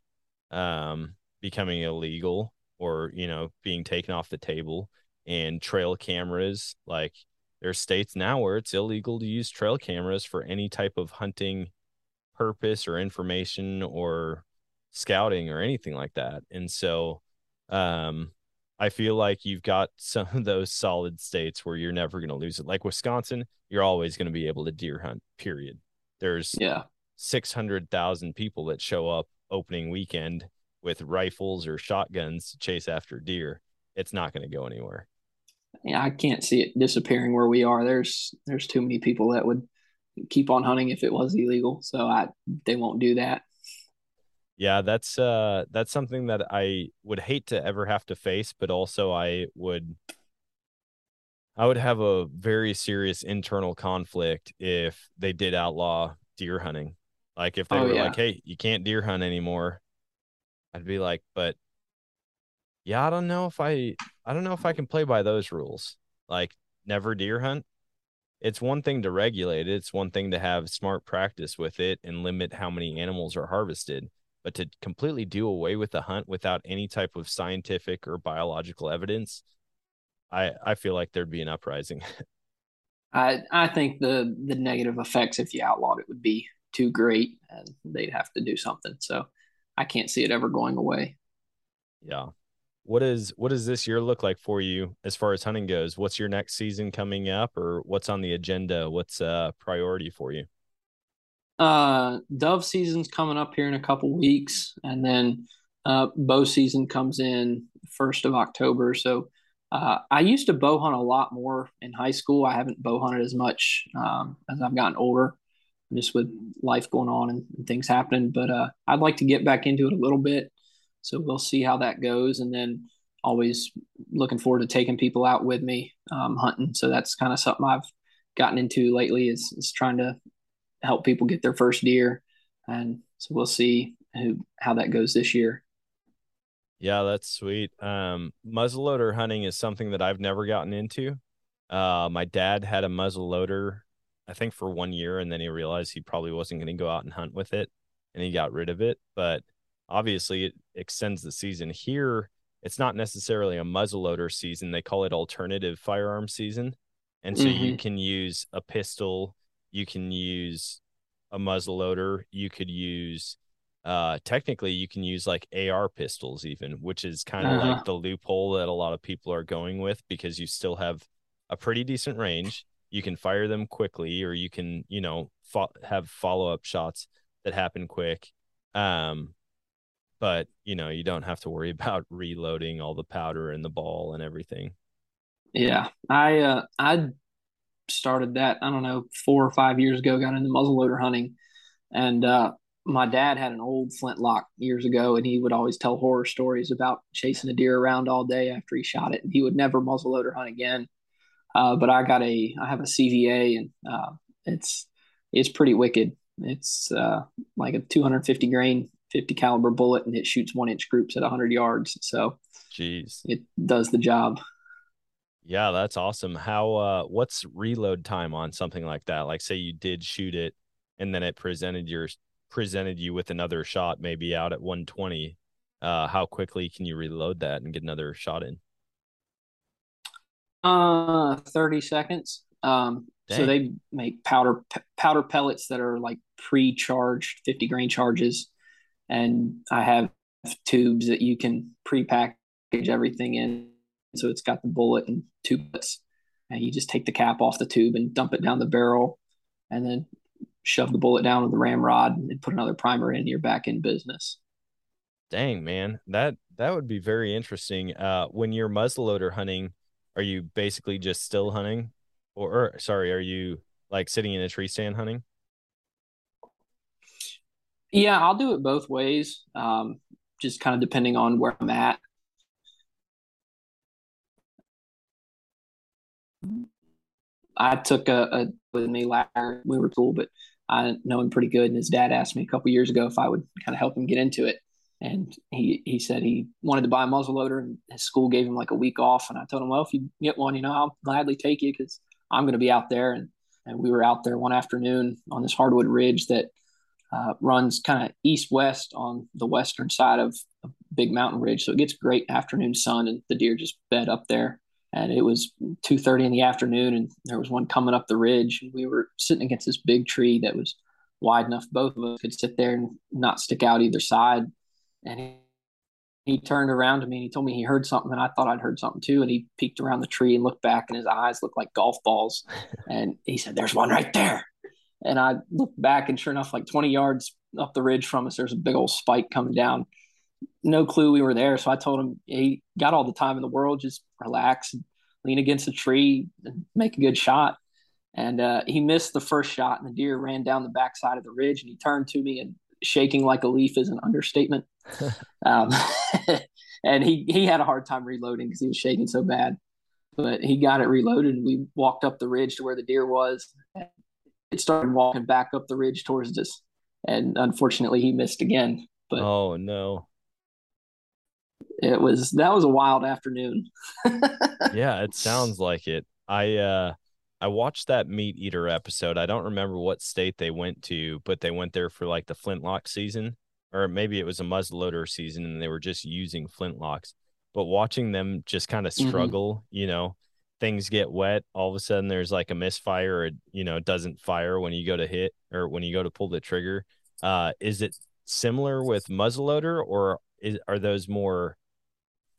Um, becoming illegal or you know being taken off the table and trail cameras like there's states now where it's illegal to use trail cameras for any type of hunting purpose or information or scouting or anything like that and so um i feel like you've got some of those solid states where you're never going to lose it like wisconsin you're always going to be able to deer hunt period. There's yeah. 600,000 people that show up opening weekend with rifles or shotguns to chase after deer, it's not going to go anywhere. Yeah, I can't see it disappearing where we are. There's there's too many people that would keep on hunting if it was illegal. So I they won't do that. Yeah, that's uh that's something that I would hate to ever have to face, but also I would I would have a very serious internal conflict if they did outlaw deer hunting. Like if they oh, were yeah. like, "Hey, you can't deer hunt anymore," I'd be like, but yeah, I don't know if I I don't know if I can play by those rules. Like never deer hunt. It's one thing to regulate it, it's one thing to have smart practice with it and limit how many animals are harvested. But to completely do away with the hunt without any type of scientific or biological evidence, I I feel like there'd be an uprising. I I think the the negative effects if you outlawed it would be too great and they'd have to do something. So I can't see it ever going away. Yeah. What is what does this year look like for you as far as hunting goes? What's your next season coming up or what's on the agenda? What's a priority for you? Uh dove season's coming up here in a couple weeks and then uh bow season comes in first of October. So uh, I used to bow hunt a lot more in high school. I haven't bow hunted as much um, as I've gotten older just with life going on and, and things happening. But uh, I'd like to get back into it a little bit. So we'll see how that goes. And then always looking forward to taking people out with me um, hunting. So that's kind of something I've gotten into lately is, is trying to help people get their first deer. And so we'll see who, how that goes this year. Yeah, that's sweet. Um, muzzleloader hunting is something that I've never gotten into. Uh, my dad had a muzzleloader I think for one year, and then he realized he probably wasn't going to go out and hunt with it, and he got rid of it. But obviously, it extends the season. Here, it's not necessarily a muzzleloader season; they call it alternative firearm season, and so mm-hmm. you can use a pistol, you can use a muzzleloader, you could use uh technically you can use like AR pistols even which is kind of uh-huh. like the loophole that a lot of people are going with because you still have a pretty decent range you can fire them quickly or you can you know fo- have follow-up shots that happen quick um but you know you don't have to worry about reloading all the powder and the ball and everything yeah i uh i started that i don't know four or five years ago got into muzzleloader hunting and uh my dad had an old flintlock years ago and he would always tell horror stories about chasing a deer around all day after he shot it and he would never muzzleloader hunt again uh, but I got a, I have a CVA and uh, it's, it's pretty wicked. It's uh, like a 250 grain, 50 caliber bullet, and it shoots one inch groups at 100 yards. So, jeez, it does the job. Yeah, that's awesome. How, uh, what's reload time on something like that? Like, say you did shoot it and then it presented your presented you with another shot, maybe out at 120, uh, how quickly can you reload that and get another shot in? Uh, 30 seconds. Um, so they make powder p- powder pellets that are like pre-charged 50 grain charges, and I have tubes that you can pre-package everything in. So it's got the bullet and two and you just take the cap off the tube and dump it down the barrel, and then shove the bullet down with the ramrod and put another primer in. You're back in business. Dang, man, that that would be very interesting. Uh, when you're muzzleloader hunting, are you basically just still hunting, or, or sorry, are you like sitting in a tree stand hunting? Yeah, I'll do it both ways. Um, just kind of depending on where I'm at. I took a, a with me last. We were cool, but I know him pretty good. And his dad asked me a couple years ago if I would kind of help him get into it. And he he said he wanted to buy a muzzleloader, and his school gave him like a week off. And I told him, well, if you get one, you know, I'll gladly take you because I'm going to be out there. And and we were out there one afternoon on this hardwood ridge that uh, runs kind of east west on the western side of a big mountain ridge. So it gets great afternoon sun, and the deer just bed up there. And it was two thirty in the afternoon, and there was one coming up the ridge. And we were sitting against this big tree that was wide enough both of us could sit there and not stick out either side. And he, he turned around to me and he told me he heard something, and I thought I'd heard something too. And he peeked around the tree and looked back, and his eyes looked like golf balls. and he said, "There's one right there." And I looked back, and sure enough, like 20 yards up the ridge from us, there's a big old spike coming down. No clue we were there. So I told him, he got all the time in the world, just relax and lean against a tree and make a good shot. And uh, he missed the first shot, and the deer ran down the backside of the ridge. And he turned to me, and shaking like a leaf is an understatement. um, and he he had a hard time reloading because he was shaking so bad. But he got it reloaded, and we walked up the ridge to where the deer was. It started walking back up the ridge towards us, and unfortunately, he missed again. But oh no, it was that was a wild afternoon. yeah, it sounds like it. I uh I watched that MeatEater episode. I don't remember what state they went to, but they went there for like the flintlock season, or maybe it was a muzzleloader season and they were just using flintlocks. But watching them just kind of Mhm. struggle, you know, things get wet, all of a sudden there's like a misfire or it, you know, doesn't fire when you go to hit or when you go to pull the trigger. Uh is it similar with muzzleloader or is are those more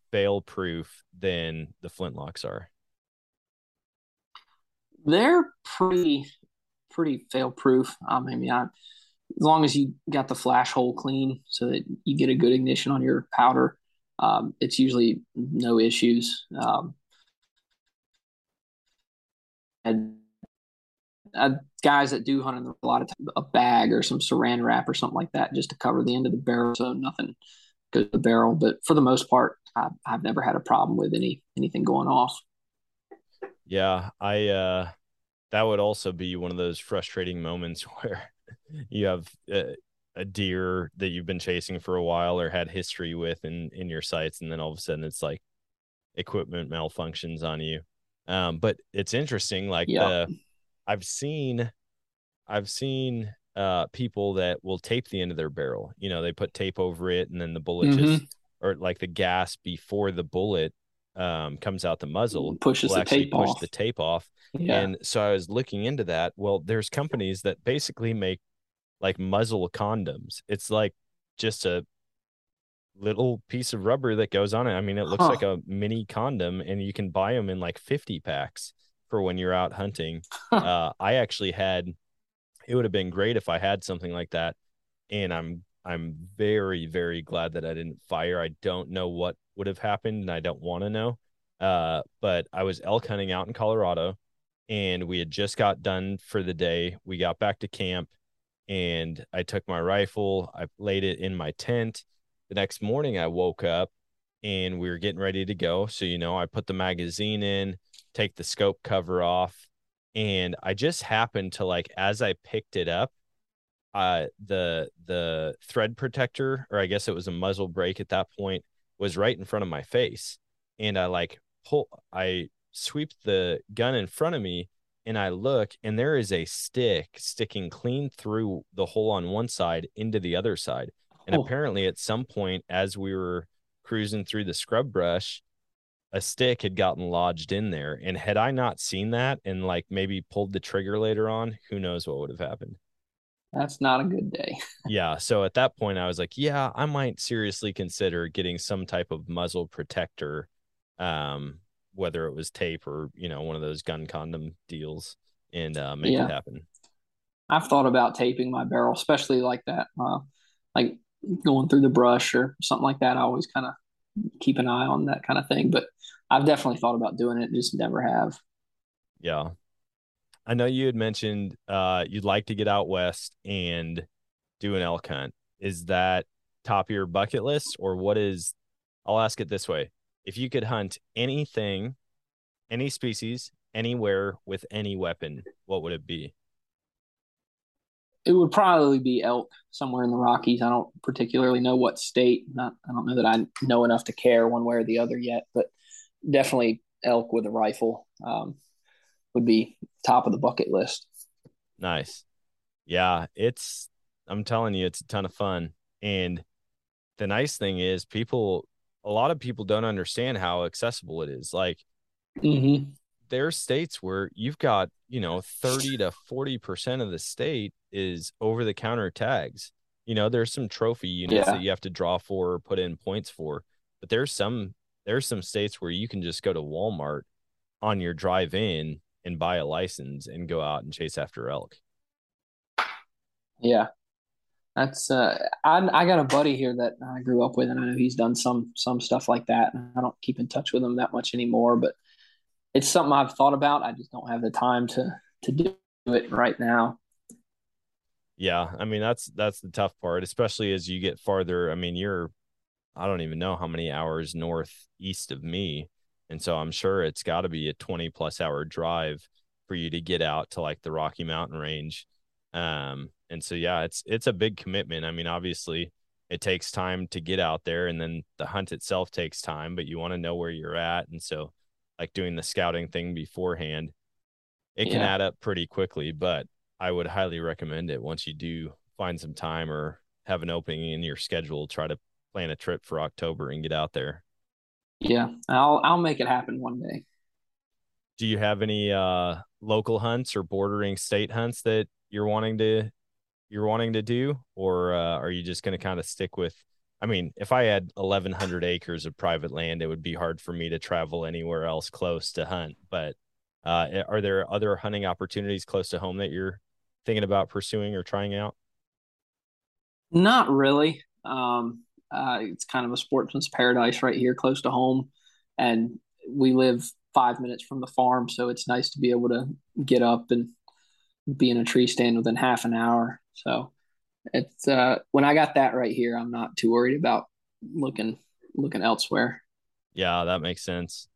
fail proof than the flintlocks are? They're pretty pretty fail proof. I mean, I, as long as you got the flash hole clean so that you get a good ignition on your powder, um, it's usually no issues. Um, uh, guys that do hunt in a lot of time, a bag or some saran wrap or something like that just to cover the end of the barrel so nothing goes to the barrel. But for the most part, I, I've never had a problem with any anything going off. Yeah, I uh that would also be one of those frustrating moments where you have a deer that you've been chasing for a while or had history with in in your sights and then all of a sudden it's like equipment malfunctions on you. Um but it's interesting like Yeah. the I've seen I've seen uh people that will tape the end of their barrel. You know, they put tape over it and then the bullet just or like the gas before the bullet um comes out the muzzle Pushes will the actually tape push off. the tape off. Yeah. And so I was looking into that. Well, there's companies that basically make like muzzle condoms. It's like just a little piece of rubber that goes on it. I mean, it looks Huh. like a mini condom and you can buy them in like 50 packs for when you're out hunting. uh, I actually had it would have been great if I had something like that. And I'm I'm very, very glad that I didn't fire. I don't know what would have happened and I don't want to know. Uh, but I was elk hunting out in Colorado and we had just got done for the day. We got back to camp and I took my rifle, I laid it in my tent. The next morning I woke up and we were getting ready to go. So, you know, I put the magazine in, take the scope cover off, and I just happened to like as I picked it up, uh the the thread protector, or I guess it was a muzzle brake at that point, was right in front of my face. And I like pull I sweep the gun in front of me and I look, and there is a stick sticking clean through the hole on one side into the other side. And Oh. apparently, at some point, as we were cruising through the scrub brush, a stick had gotten lodged in there. And had I not seen that and like maybe pulled the trigger later on, who knows what would have happened. That's not a good day. Yeah. So at that point, I was like, yeah, I might seriously consider getting some type of muzzle protector, um, whether it was tape or, you know, one of those gun condom deals and uh, make Yeah. it happen. I've thought about taping my barrel, especially like that, uh, like going through the brush or something like that. I always kind of keep an eye on that kind of thing, but I've definitely thought about doing it, just never have. Yeah. I know you had mentioned uh, you'd like to get out west and do an elk hunt. Is that top of your bucket list or what is, I'll ask it this way. If you could hunt anything, any species, anywhere with any weapon, what would it be? It would probably be elk somewhere in the Rockies. I don't particularly know what state. Not, I don't know that I know enough to care one way or the other yet, but definitely elk with a rifle um, would be top of the bucket list. Nice. Yeah, it's I'm telling you, it's a ton of fun. And the nice thing is people a lot of people don't understand how accessible it is. Like Mm-hmm. There are states where you've got, you know, 30 to 40% of the state is over the counter tags. You know, there's some trophy units Yeah. that you have to draw for or put in points for, but there's some there's some states where you can just go to Walmart on your drive in and buy a license and go out and chase after elk. Yeah. That's uh I I got a buddy here that I grew up with and I know he's done some some stuff like that. I don't keep in touch with him that much anymore, but it's something I've thought about. I just don't have the time to to do it right now. Yeah, I mean that's that's the tough part, especially as you get farther. I mean, you're I don't even know how many hours northeast of me, and so I'm sure it's got to be a 20 plus hour drive for you to get out to like the Rocky Mountain Range. Um, and so yeah, it's it's a big commitment. I mean, obviously, it takes time to get out there, and then the hunt itself takes time, but you want to know where you're at, and so like doing the scouting thing beforehand, it can Yeah. add up pretty quickly, but I would highly recommend it once you do find some time or have an opening in your schedule. Try to plan a trip for October and get out there. Yeah. I'll I'll make it happen one day. Do you have any uh, local hunts or bordering state hunts that you're wanting to you're wanting to do, or uh, are you just going to kind of stick with? I mean, if I had 1,100 acres of private land, it would be hard for me to travel anywhere else close to hunt. But uh, are there other hunting opportunities close to home that you're thinking about pursuing or trying out? Not really. Um, uh, it's kind of a sportsman's paradise right here, close to home, and we live five minutes from the farm, so it's nice to be able to get up and be in a tree stand within half an hour. So it's uh, when I got that right here, I'm not too worried about looking looking elsewhere. Yeah, that makes sense.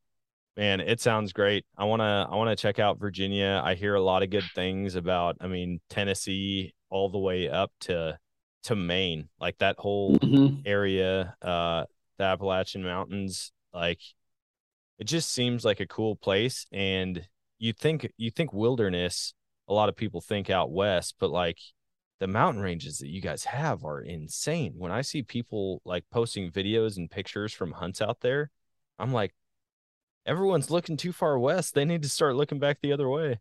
Man, it sounds great. I want to I want to check out Virginia. I hear a lot of good things about I mean Tennessee all the way up to to Maine. Like that whole Mhm. area uh the Appalachian Mountains like it just seems like a cool place and you think you think wilderness a lot of people think out west but like the mountain ranges that you guys have are insane when i see people like posting videos and pictures from hunts out there i'm like everyone's looking too far west they need to start looking back the other way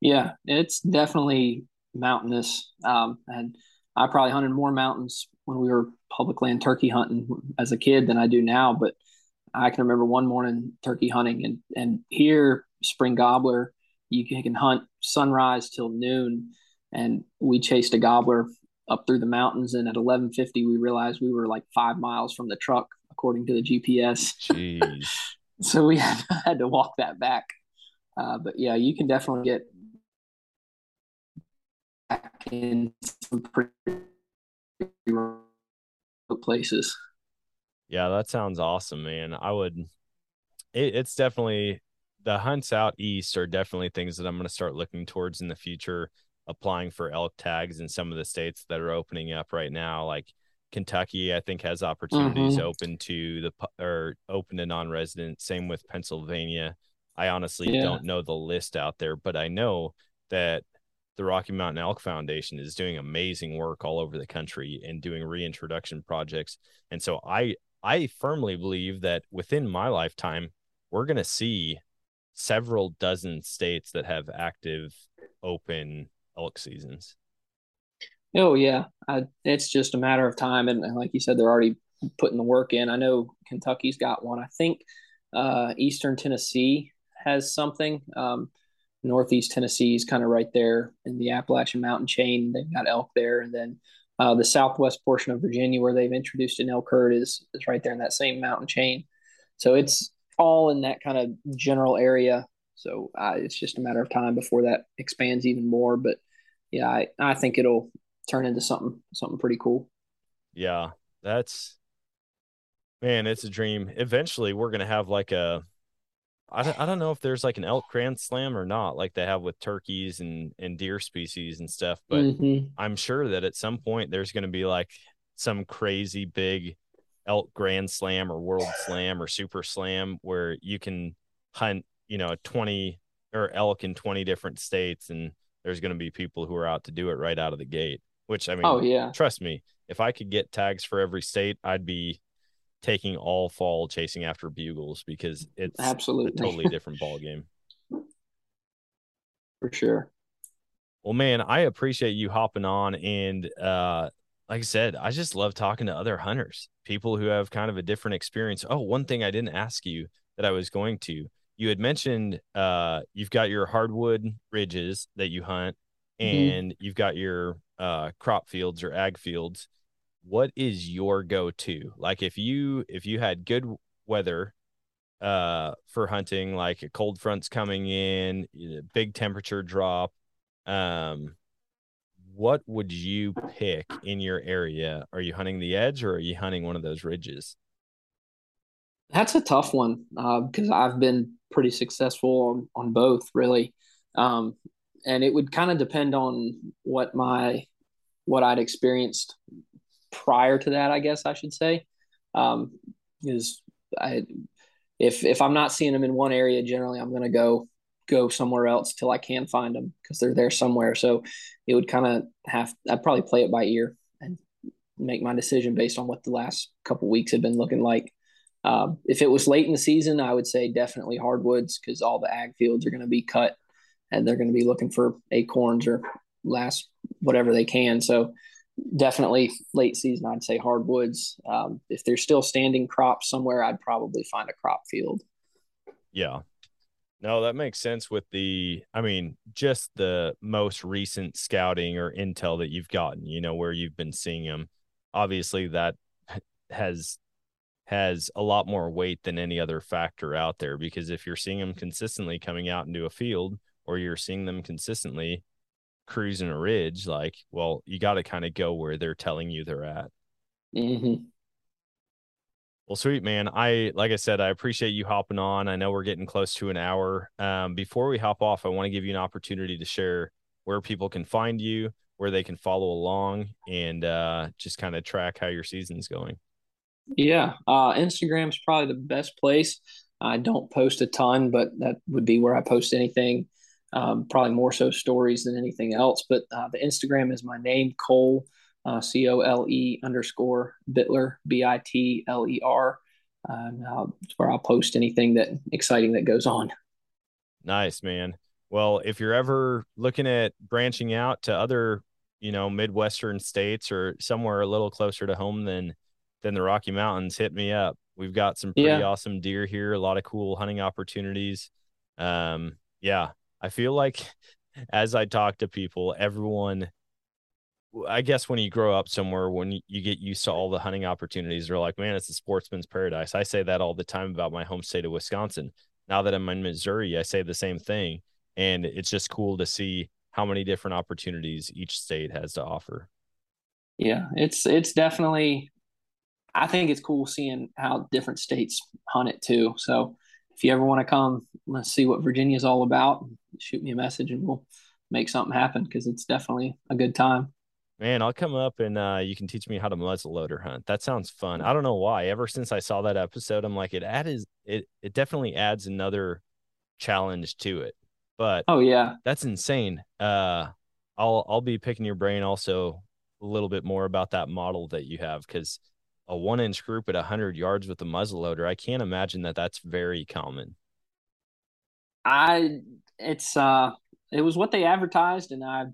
Yeah, it's definitely mountainous. Um, and I probably hunted more mountains when we were public land turkey hunting as a kid than I do now. But I can remember one morning turkey hunting, and and here spring gobbler, you can, hunt sunrise till noon, and we chased a gobbler up through the mountains, and at eleven fifty, we realized we were like five miles from the truck according to the GPS. jeez So we had, had to walk that back. Uh, but yeah, you can definitely get back in some pretty remote places. Yeah, that sounds awesome, man. I would. It, it's definitely the hunts out east are definitely things that I'm going to start looking towards in the future. Applying for elk tags in some of the states that are opening up right now, like Kentucky, I think has opportunities Mhm. open to the or open to non-resident. Same with Pennsylvania. I honestly Yeah. don't know the list out there, but I know that the Rocky Mountain Elk Foundation is doing amazing work all over the country and doing reintroduction projects. And so I I firmly believe that within my lifetime, we're going to see several dozen states that have active open elk seasons. Oh yeah, I, it's just a matter of time, and, like you said, they're already putting the work in. I know Kentucky's got one. I think uh, Eastern Tennessee has something. Um, Northeast Tennessee is kind of right there in the Appalachian Mountain chain. They've got elk there, and then uh, the southwest portion of Virginia, where they've introduced an elk herd, is is right there in that same mountain chain. So it's all in that kind of general area. So uh, it's just a matter of time before that expands even more. But yeah, I, I think it'll turn into something something pretty cool. Yeah, that's man, it's a dream. Eventually, we're gonna have like a I don't, I don't know if there's like an elk grand slam or not, like they have with turkeys and and deer species and stuff, but Mhm. I'm sure that at some point there's gonna be like some crazy big elk grand slam or world slam or super slam where you can hunt, you know, 20 or elk in 20 different states and there's going to be people who are out to do it right out of the gate, which I mean, Oh yeah, trust me, if I could get tags for every state, I'd be taking all fall chasing after bugles because it's a absolutely, totally different ball game. for sure. Well, man, I appreciate you hopping on and uh like I said, I just love talking to other hunters, people who have kind of a different experience. Oh, one thing I didn't ask you that I was going to. You had mentioned uh you've got your hardwood ridges that you hunt Mhm. and you've got your uh crop fields or ag fields. What is your go-to? Like if you if you had good weather uh for hunting like a cold front's coming in, big temperature drop, um what would you pick in your area? Are you hunting the edge or are you hunting one of those ridges? That's a tough one because I've been pretty successful on, on both, really. Um, and it would kind of depend on what my what I'd experienced prior to that, I guess I should say. Um, is I if if I'm not seeing them in one area, generally I'm going to go go somewhere else till I can find them because they're there somewhere. So it would kind of have I'd probably play it by ear and make my decision based on what the last couple weeks have been looking like. Um, if it was late in the season, I would say definitely hardwoods because all the ag fields are going to be cut and they're going to be looking for acorns or last whatever they can. So definitely late season, I'd say hardwoods. Um, if there's still standing crops somewhere, I'd probably find a crop field. Yeah. No, that makes sense with the, I mean, just the most recent scouting or intel that you've gotten, you know, where you've been seeing them. Obviously, that has has a lot more weight than any other factor out there because if you're seeing them consistently coming out into a field or you're seeing them consistently cruising a ridge, like, well, you got to kind of go where they're telling you they're at. Mm-hmm. Well, sweet man. I like I said, I appreciate you hopping on. I know we're getting close to an hour. Um, before we hop off, I want to give you an opportunity to share where people can find you, where they can follow along, and uh, just kind of track how your season's going. Yeah, uh, Instagram's probably the best place. I don't post a ton, but that would be where I post anything. Um, probably more so stories than anything else. But uh, the Instagram is my name, Cole, uh, C O L E underscore Bitler, B I T L E R. Uh, where I'll post anything that exciting that goes on. Nice, man. Well, if you're ever looking at branching out to other, you know, Midwestern states or somewhere a little closer to home than than the Rocky Mountains, hit me up. We've got some pretty Yeah. awesome deer here, a lot of cool hunting opportunities. Um, yeah, I feel like as I talk to people, everyone I guess when you grow up somewhere, when you get used to all the hunting opportunities, they're like, man, it's a sportsman's paradise. I say that all the time about my home state of Wisconsin. Now that I'm in Missouri, I say the same thing. And it's just cool to see how many different opportunities each state has to offer. Yeah, it's it's definitely. I think it's cool seeing how different states hunt it too. So if you ever want to come, let's see what Virginia's all about. Shoot me a message and we'll make something happen because it's definitely a good time. Man, I'll come up and uh, you can teach me how to muzzleloader hunt. That sounds fun. I don't know why. Ever since I saw that episode, I'm like, it adds it. It definitely adds another challenge to it. But Oh yeah, that's insane. Uh, I'll I'll be picking your brain also a little bit more about that model that you have because a one inch group at 100 yards with a muzzle loader, I can't imagine that that's very common. I it's uh it was what they advertised, and I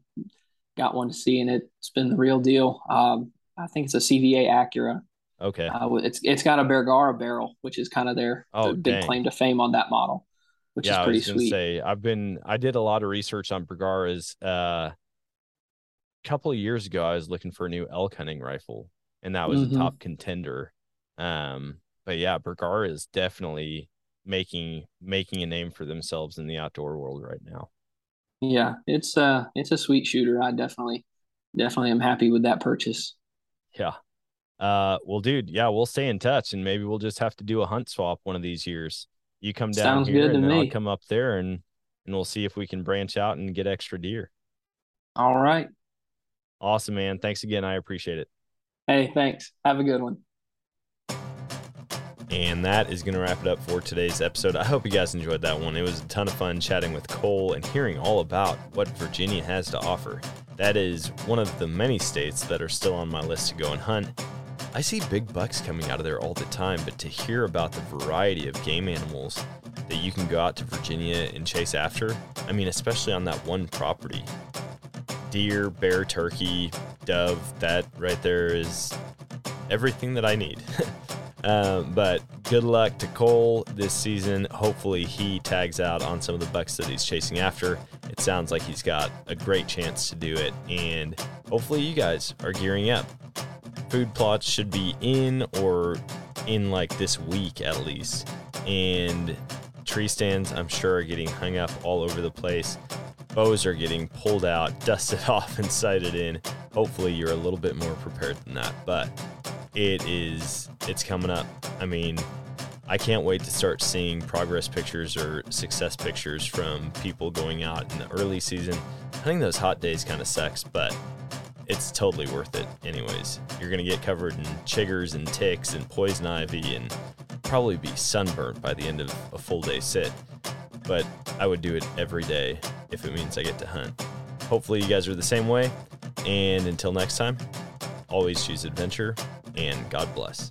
got one to see, and it's been the real deal. Um, I think it's a CVA Accura. Okay. Uh, it's it's got a Bergara barrel, which is kind of their, Oh, their big claim to fame on that model, which yeah, is I pretty sweet. say I've been I did a lot of research on Bergaras. Uh, a couple of years ago, I was looking for a new elk hunting rifle, and that was Mhm. a top contender. Um, but yeah, Bergara is definitely making making a name for themselves in the outdoor world right now. Yeah, it's uh it's a sweet shooter. I definitely definitely am happy with that purchase. Yeah. Uh, well, dude, yeah, we'll stay in touch, and maybe we'll just have to do a hunt swap one of these years. You come down Sounds here, good to and I'll me. come up there, and and we'll see if we can branch out and get extra deer. All right. Awesome, man. Thanks again. I appreciate it. Hey, thanks. Have a good one. And that is going to wrap it up for today's episode. I hope you guys enjoyed that one. It was a ton of fun chatting with Cole and hearing all about what Virginia has to offer. That is one of the many states that are still on my list to go and hunt. I see big bucks coming out of there all the time, but to hear about the variety of game animals that you can go out to Virginia and chase after, I mean, especially on that one property deer, bear, turkey, dove, that right there is everything that I need. Um, but good luck to Cole this season. Hopefully, he tags out on some of the bucks that he's chasing after. It sounds like he's got a great chance to do it, and hopefully, you guys are gearing up. Food plots should be in or in like this week at least, and tree stands I'm sure are getting hung up all over the place. Bows are getting pulled out, dusted off, and sighted in. Hopefully, you're a little bit more prepared than that, but it is it's coming up. I mean i can't wait to start seeing progress pictures or success pictures from people going out in the early season. I think those hot days kind of sucks but it's totally worth it anyways. You're going to get covered in chiggers and ticks and poison ivy and probably be sunburnt by the end of a full day sit but i would do it every day if it means i get to hunt hopefully you guys are the same way and until next time always choose adventure and God bless.